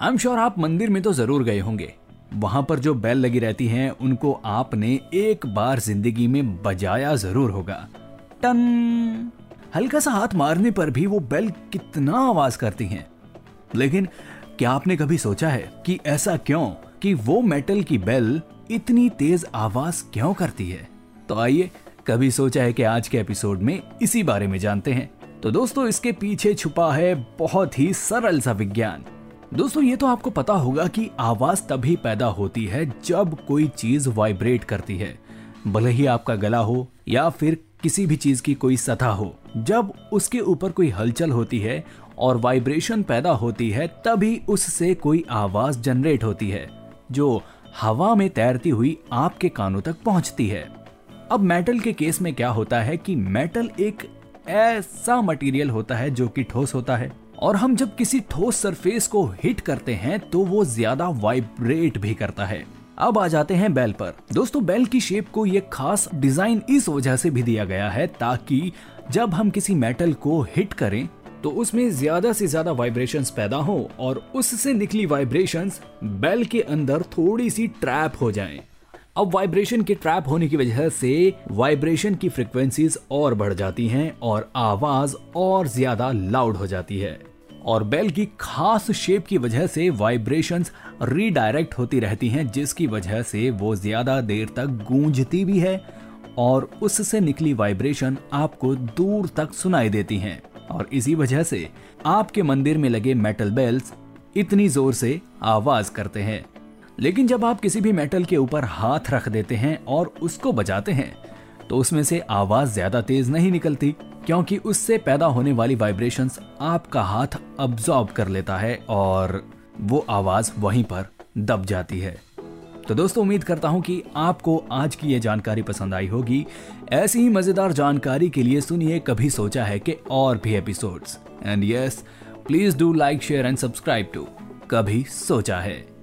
I am sure आप मंदिर में तो ज़रूर गए होंगे। वहाँ पर जो बैल लगी रहती हैं, उनको आपने एक बार ज़िंदगी में बजाया ज़रूर होगा। टन! हल्का सा हाथ मारने पर भी वो बैल कितना आवाज़ करती हैं। लेकिन क्या आपने कभी सोचा है कि ऐसा क्यों कि वो मेटल की बेल इतनी तेज आवाज़ क्यों करती है? तो आइए, कभी सोचा है कि आज के एपिसोड में इसी बारे में जानते हैं। तो दोस्तों, इसके पीछे छुपा है बहुत ही सरल सा विज्ञान। दोस्तों, ये तो आपको पता होगा कि आवाज़ तभी पैदा होती है जब कोई चीज़ वाइब्रेट करती है। भले ही आपका गला हो या फिर किसी भी चीज़ की कोई सतह हो। जब उसके ऊपर कोई हलचल होती है और वाइब्रेशन पैदा होती है, तभी उससे कोई आवाज़ जनरेट होती है, जो हवा में तैरती हुई आपके कानों तक पहुँचती है। अब मेटल के केस में क्या होता है कि मेटल एक ऐसा मटेरियल होता है जो कि ठोस होता है। और हम जब किसी ठोस सरफेस को हिट करते हैं तो वो ज़्यादा वाइब्रेट भी करता है अब आ जाते हैं बेल पर दोस्तों बेल की शेप को ये खास डिज़ाइन इस वजह से भी दिया गया है ताकि जब हम किसी मेटल को हिट करें तो उसमें ज़्यादा से ज़्यादा वाइब्रेशंस पैदा हो और उससे निकली वाइब्रेशंस बेल के अंदर थोड़ी सी ट्रैप हो जाएँ। अब वाइब्रेशन के ट्रैप होने की वजह से वाइब्रेशन की फ्रिक्वेंसीज और बढ़ जाती हैं और आवाज़ और ज़्यादा लाउड हो जाती है। और बेल की खास शेप की वजह से वाइब्रेशंस रीडायरेक्ट होती रहती हैं, जिसकी वजह से वो ज़्यादा देर तक गूंजती भी है और उससे निकली वाइब्रेशन आपको दूर तक सुनाई देती हैं। और इसी वजह से आपके मंदिर में लगे मेटल बेल्स इतनी ज़ोर से आवाज़ करते हैं। लेकिन जब आप किसी भी मेटल के ऊपर हाथ रख देते हैं और उसको बजाते हैं तो उसमें से आवाज़ ज़्यादा तेज नहीं निकलती, क्योंकि उससे पैदा होने वाली वाइब्रेशंस आपका हाथ अब्जॉर्ब कर लेता है और वो आवाज़ वहीं पर दब जाती है। तो दोस्तों, उम्मीद करता हूँ कि आपको आज की ये जानकारी पसंद आई होगी। ऐसी ही मज़ेदार जानकारी के लिए सुनिए कभी सोचा है कि और भी episodes and yes please do like share and subscribe to कभी सोचा है।